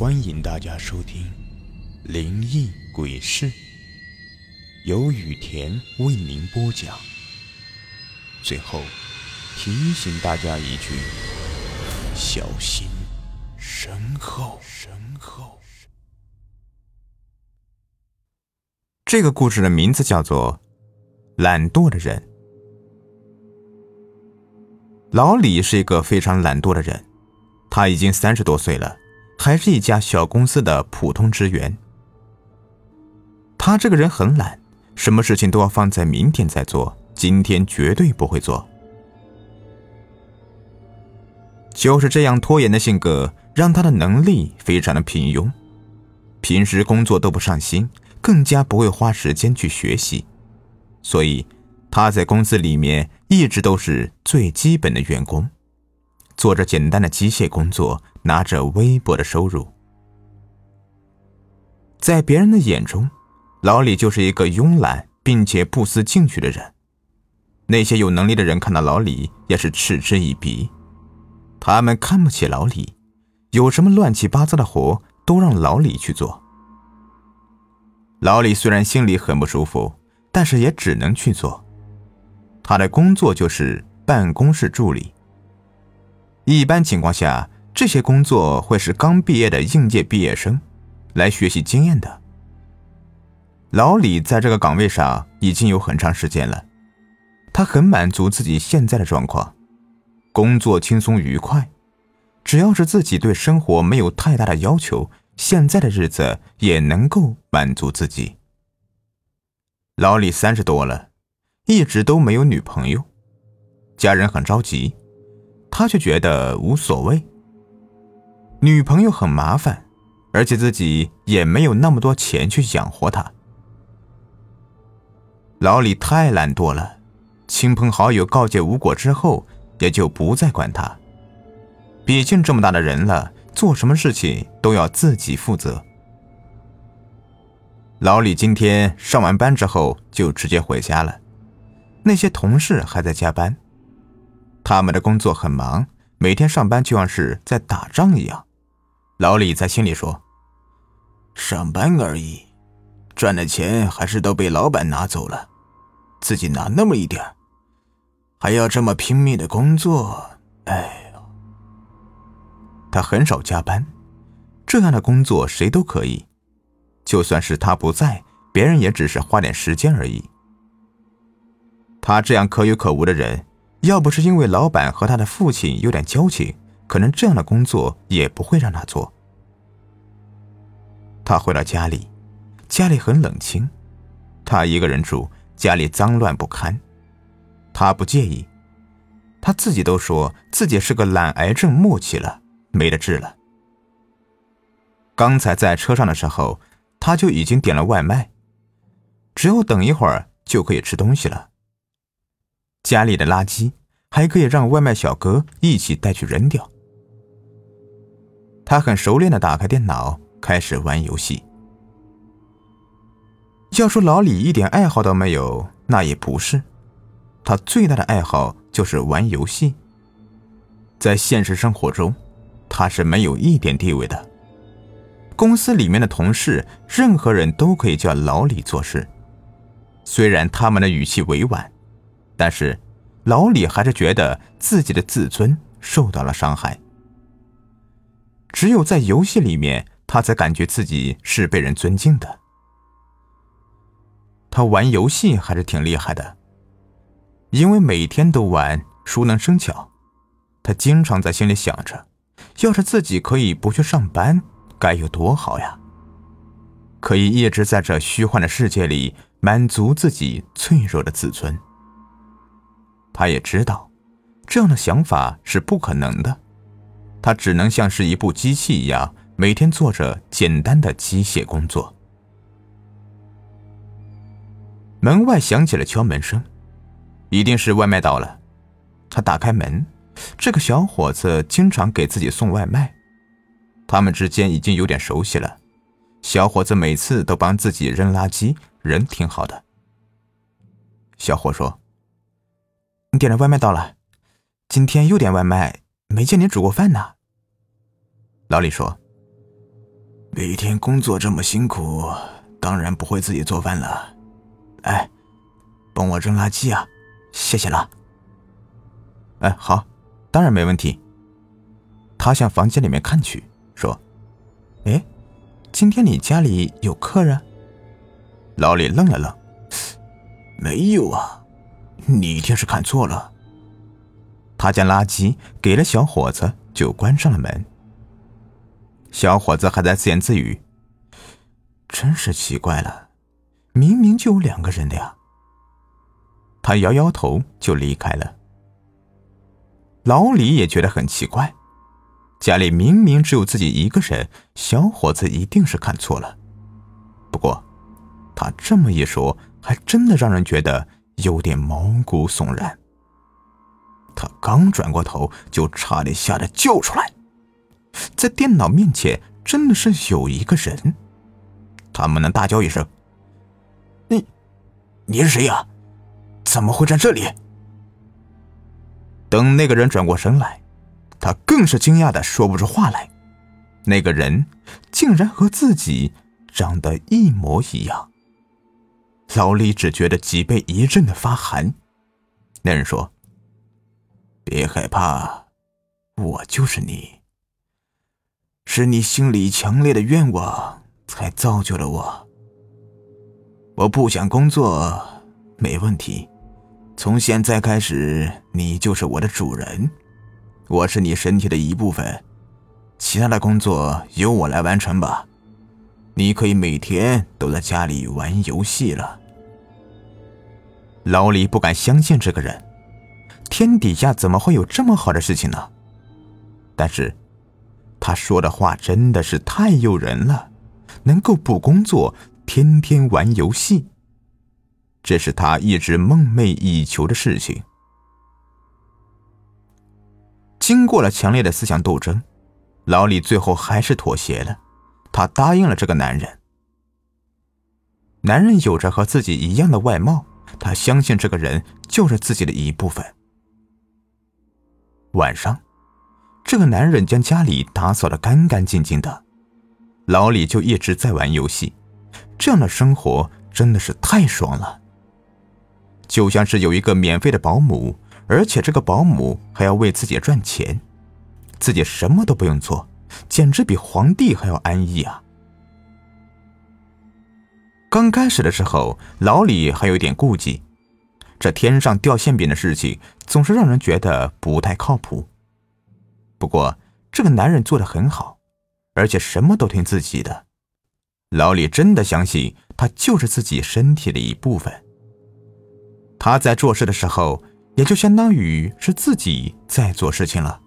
欢迎大家收听《灵异鬼事》，由雨田为您播讲。最后提醒大家一句：小心身后。身后。这个故事的名字叫做《懒惰的人》。老李是一个非常懒惰的人，他已经三十多岁了。还是一家小公司的普通职员。他这个人很懒，什么事情都要放在明天再做，今天绝对不会做。就是这样拖延的性格，让他的能力非常的平庸，平时工作都不上心，更加不会花时间去学习，所以他在公司里面一直都是最基本的员工。做着简单的机械工作，拿着微薄的收入，在别人的眼中，老李就是一个慵懒并且不思进取的人。那些有能力的人看到老李也是嗤之以鼻，他们看不起老李，有什么乱七八糟的活都让老李去做。老李虽然心里很不舒服，但是也只能去做。他的工作就是办公室助理。一般情况下，这些工作会是刚毕业的应届毕业生来学习经验的。老李在这个岗位上已经有很长时间了，他很满足自己现在的状况，工作轻松愉快，只要是自己对生活没有太大的要求，现在的日子也能够满足自己。老李三十多了，一直都没有女朋友，家人很着急。他却觉得无所谓。女朋友很麻烦，而且自己也没有那么多钱去养活她。老李太懒惰了，亲朋好友告诫无果之后，也就不再管他。毕竟这么大的人了，做什么事情都要自己负责。老李今天上完班之后就直接回家了，那些同事还在加班。他们的工作很忙，每天上班就像是在打仗一样。老李在心里说：“上班而已，赚的钱还是都被老板拿走了，自己拿那么一点，还要这么拼命的工作，哎呦！”他很少加班，这样的工作谁都可以，就算是他不在，别人也只是花点时间而已。他这样可有可无的人。要不是因为老板和他的父亲有点交情，可能这样的工作也不会让他做。他回到家里，家里很冷清，他一个人住，家里脏乱不堪，他不介意，他自己都说自己是个懒癌症末期了，没得治了。刚才在车上的时候，他就已经点了外卖，只要等一会儿就可以吃东西了。家里的垃圾还可以让外卖小哥一起带去扔掉。他很熟练的打开电脑，开始玩游戏。要说老李一点爱好都没有，那也不是，他最大的爱好就是玩游戏。在现实生活中，他是没有一点地位的。公司里面的同事，任何人都可以叫老李做事，虽然他们的语气委婉。但是，老李还是觉得自己的自尊受到了伤害。只有在游戏里面，他才感觉自己是被人尊敬的。他玩游戏还是挺厉害的，因为每天都玩，熟能生巧。他经常在心里想着，要是自己可以不去上班，该有多好呀！可以一直在这虚幻的世界里满足自己脆弱的自尊。他也知道，这样的想法是不可能的。他只能像是一部机器一样，每天做着简单的机械工作。门外响起了敲门声，一定是外卖到了。他打开门，这个小伙子经常给自己送外卖，他们之间已经有点熟悉了。小伙子每次都帮自己扔垃圾，人挺好的。小伙说。你点的外卖到了，今天又点外卖，没见你煮过饭呢。老李说：“每天工作这么辛苦，当然不会自己做饭了。哎，帮我扔垃圾啊，谢谢了。哎，好，当然没问题。他向房间里面看去，说：“哎，今天你家里有客人？”老李愣了愣：“没有啊，你一定是看错了。”他将垃圾给了小伙子，就关上了门。小伙子还在自言自语：“真是奇怪了，明明就有两个人的呀。”他摇摇头就离开了。老李也觉得很奇怪，家里明明只有自己一个人，小伙子一定是看错了。不过，他这么一说，还真的让人觉得有点毛骨悚然。他刚转过头，就差点吓得叫出来。在电脑面前，真的是有一个人。他猛地大叫一声：“你，你是谁呀？怎么会在这里？”等那个人转过身来，他更是惊讶的说不出话来。那个人竟然和自己长得一模一样。老李只觉得脊背一阵的发寒。那人说：“别害怕，我就是你。”是你心里强烈的愿望才造就了我。我不想工作，没问题。从现在开始，你就是我的主人，我是你身体的一部分。其他的工作由我来完成吧。你可以每天都在家里玩游戏了。老李不敢相信这个人，天底下怎么会有这么好的事情呢？但是。他说的话真的是太诱人了，能够不工作，天天玩游戏，这是他一直梦寐以求的事情。经过了强烈的思想斗争，老李最后还是妥协了，他答应了这个男人。男人有着和自己一样的外貌，他相信这个人就是自己的一部分。晚上。这个男人将家里打扫的干干净净的，老李就一直在玩游戏，这样的生活真的是太爽了。就像是有一个免费的保姆，而且这个保姆还要为自己赚钱，自己什么都不用做，简直比皇帝还要安逸啊！刚开始的时候，老李还有点顾忌，这天上掉馅饼的事情总是让人觉得不太靠谱。不过，这个男人做的很好，而且什么都听自己的。老李真的相信他就是自己身体的一部分。他在做事的时候，也就相当于是自己在做事情了。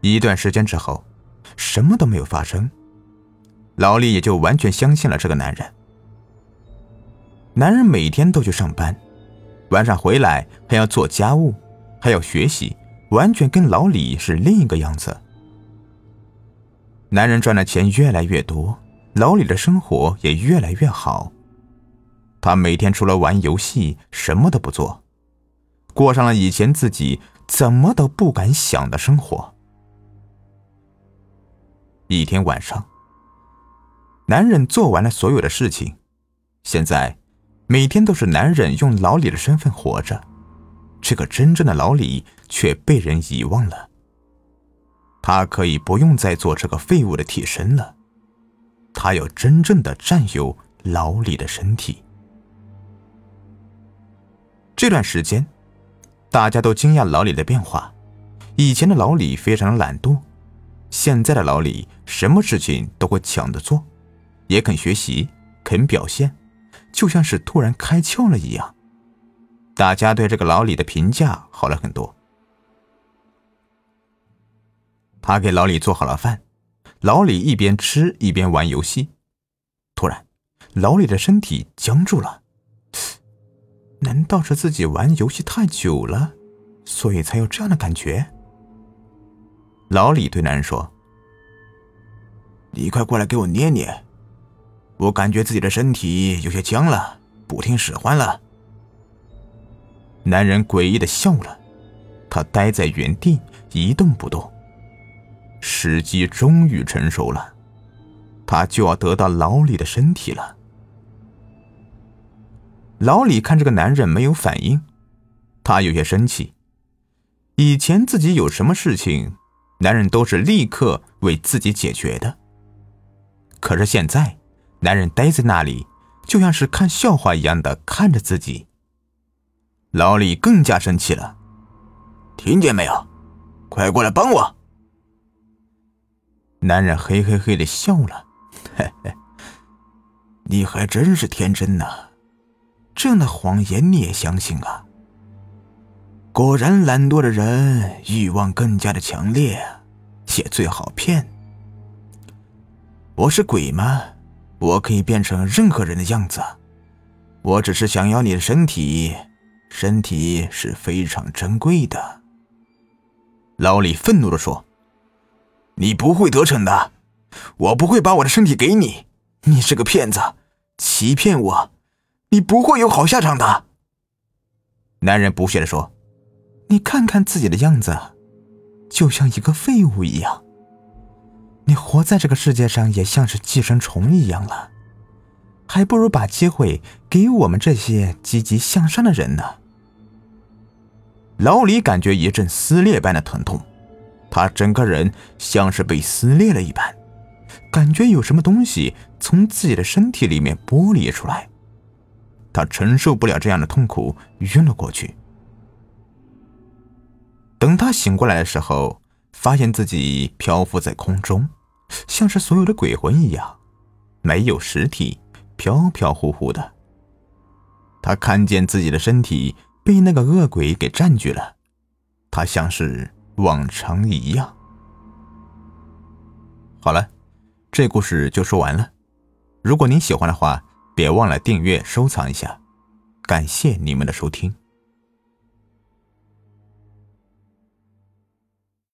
一段时间之后，什么都没有发生，老李也就完全相信了这个男人。男人每天都去上班，晚上回来还要做家务，还要学习。完全跟老李是另一个样子。男人赚的钱越来越多，老李的生活也越来越好。他每天除了玩游戏，什么都不做，过上了以前自己怎么都不敢想的生活。一天晚上，男人做完了所有的事情，现在每天都是男人用老李的身份活着。这个真正的老李却被人遗忘了。他可以不用再做这个废物的替身了，他要真正的占有老李的身体。这段时间，大家都惊讶老李的变化。以前的老李非常懒惰，现在的老李什么事情都会抢着做，也肯学习，肯表现，就像是突然开窍了一样。大家对这个老李的评价好了很多。他给老李做好了饭，老李一边吃一边玩游戏。突然，老李的身体僵住了。难道是自己玩游戏太久了，所以才有这样的感觉？老李对男人说：“你快过来给我捏捏，我感觉自己的身体有些僵了，不听使唤了。”男人诡异的笑了，他呆在原地一动不动。时机终于成熟了，他就要得到老李的身体了。老李看这个男人没有反应，他有些生气。以前自己有什么事情，男人都是立刻为自己解决的。可是现在，男人呆在那里，就像是看笑话一样的看着自己。老李更加生气了，听见没有？快过来帮我！男人嘿嘿嘿的笑了，嘿嘿，你还真是天真呐，这样的谎言你也相信啊？果然，懒惰的人欲望更加的强烈，也最好骗。我是鬼吗？我可以变成任何人的样子，我只是想要你的身体，身体是非常珍贵的。老李愤怒的说：“你不会得逞的，我不会把我的身体给你。你是个骗子，欺骗我，你不会有好下场的。”男人不屑的说：“你看看自己的样子，就像一个废物一样。你活在这个世界上也像是寄生虫一样了，还不如把机会给我们这些积极向上的人呢。”老李感觉一阵撕裂般的疼痛，他整个人像是被撕裂了一般，感觉有什么东西从自己的身体里面剥离出来，他承受不了这样的痛苦，晕了过去。等他醒过来的时候，发现自己漂浮在空中，像是所有的鬼魂一样，没有实体，飘飘忽忽的。他看见自己的身体。被那个恶鬼给占据了，他像是往常一样。好了，这故事就说完了。如果您喜欢的话，别忘了订阅、收藏一下。感谢你们的收听。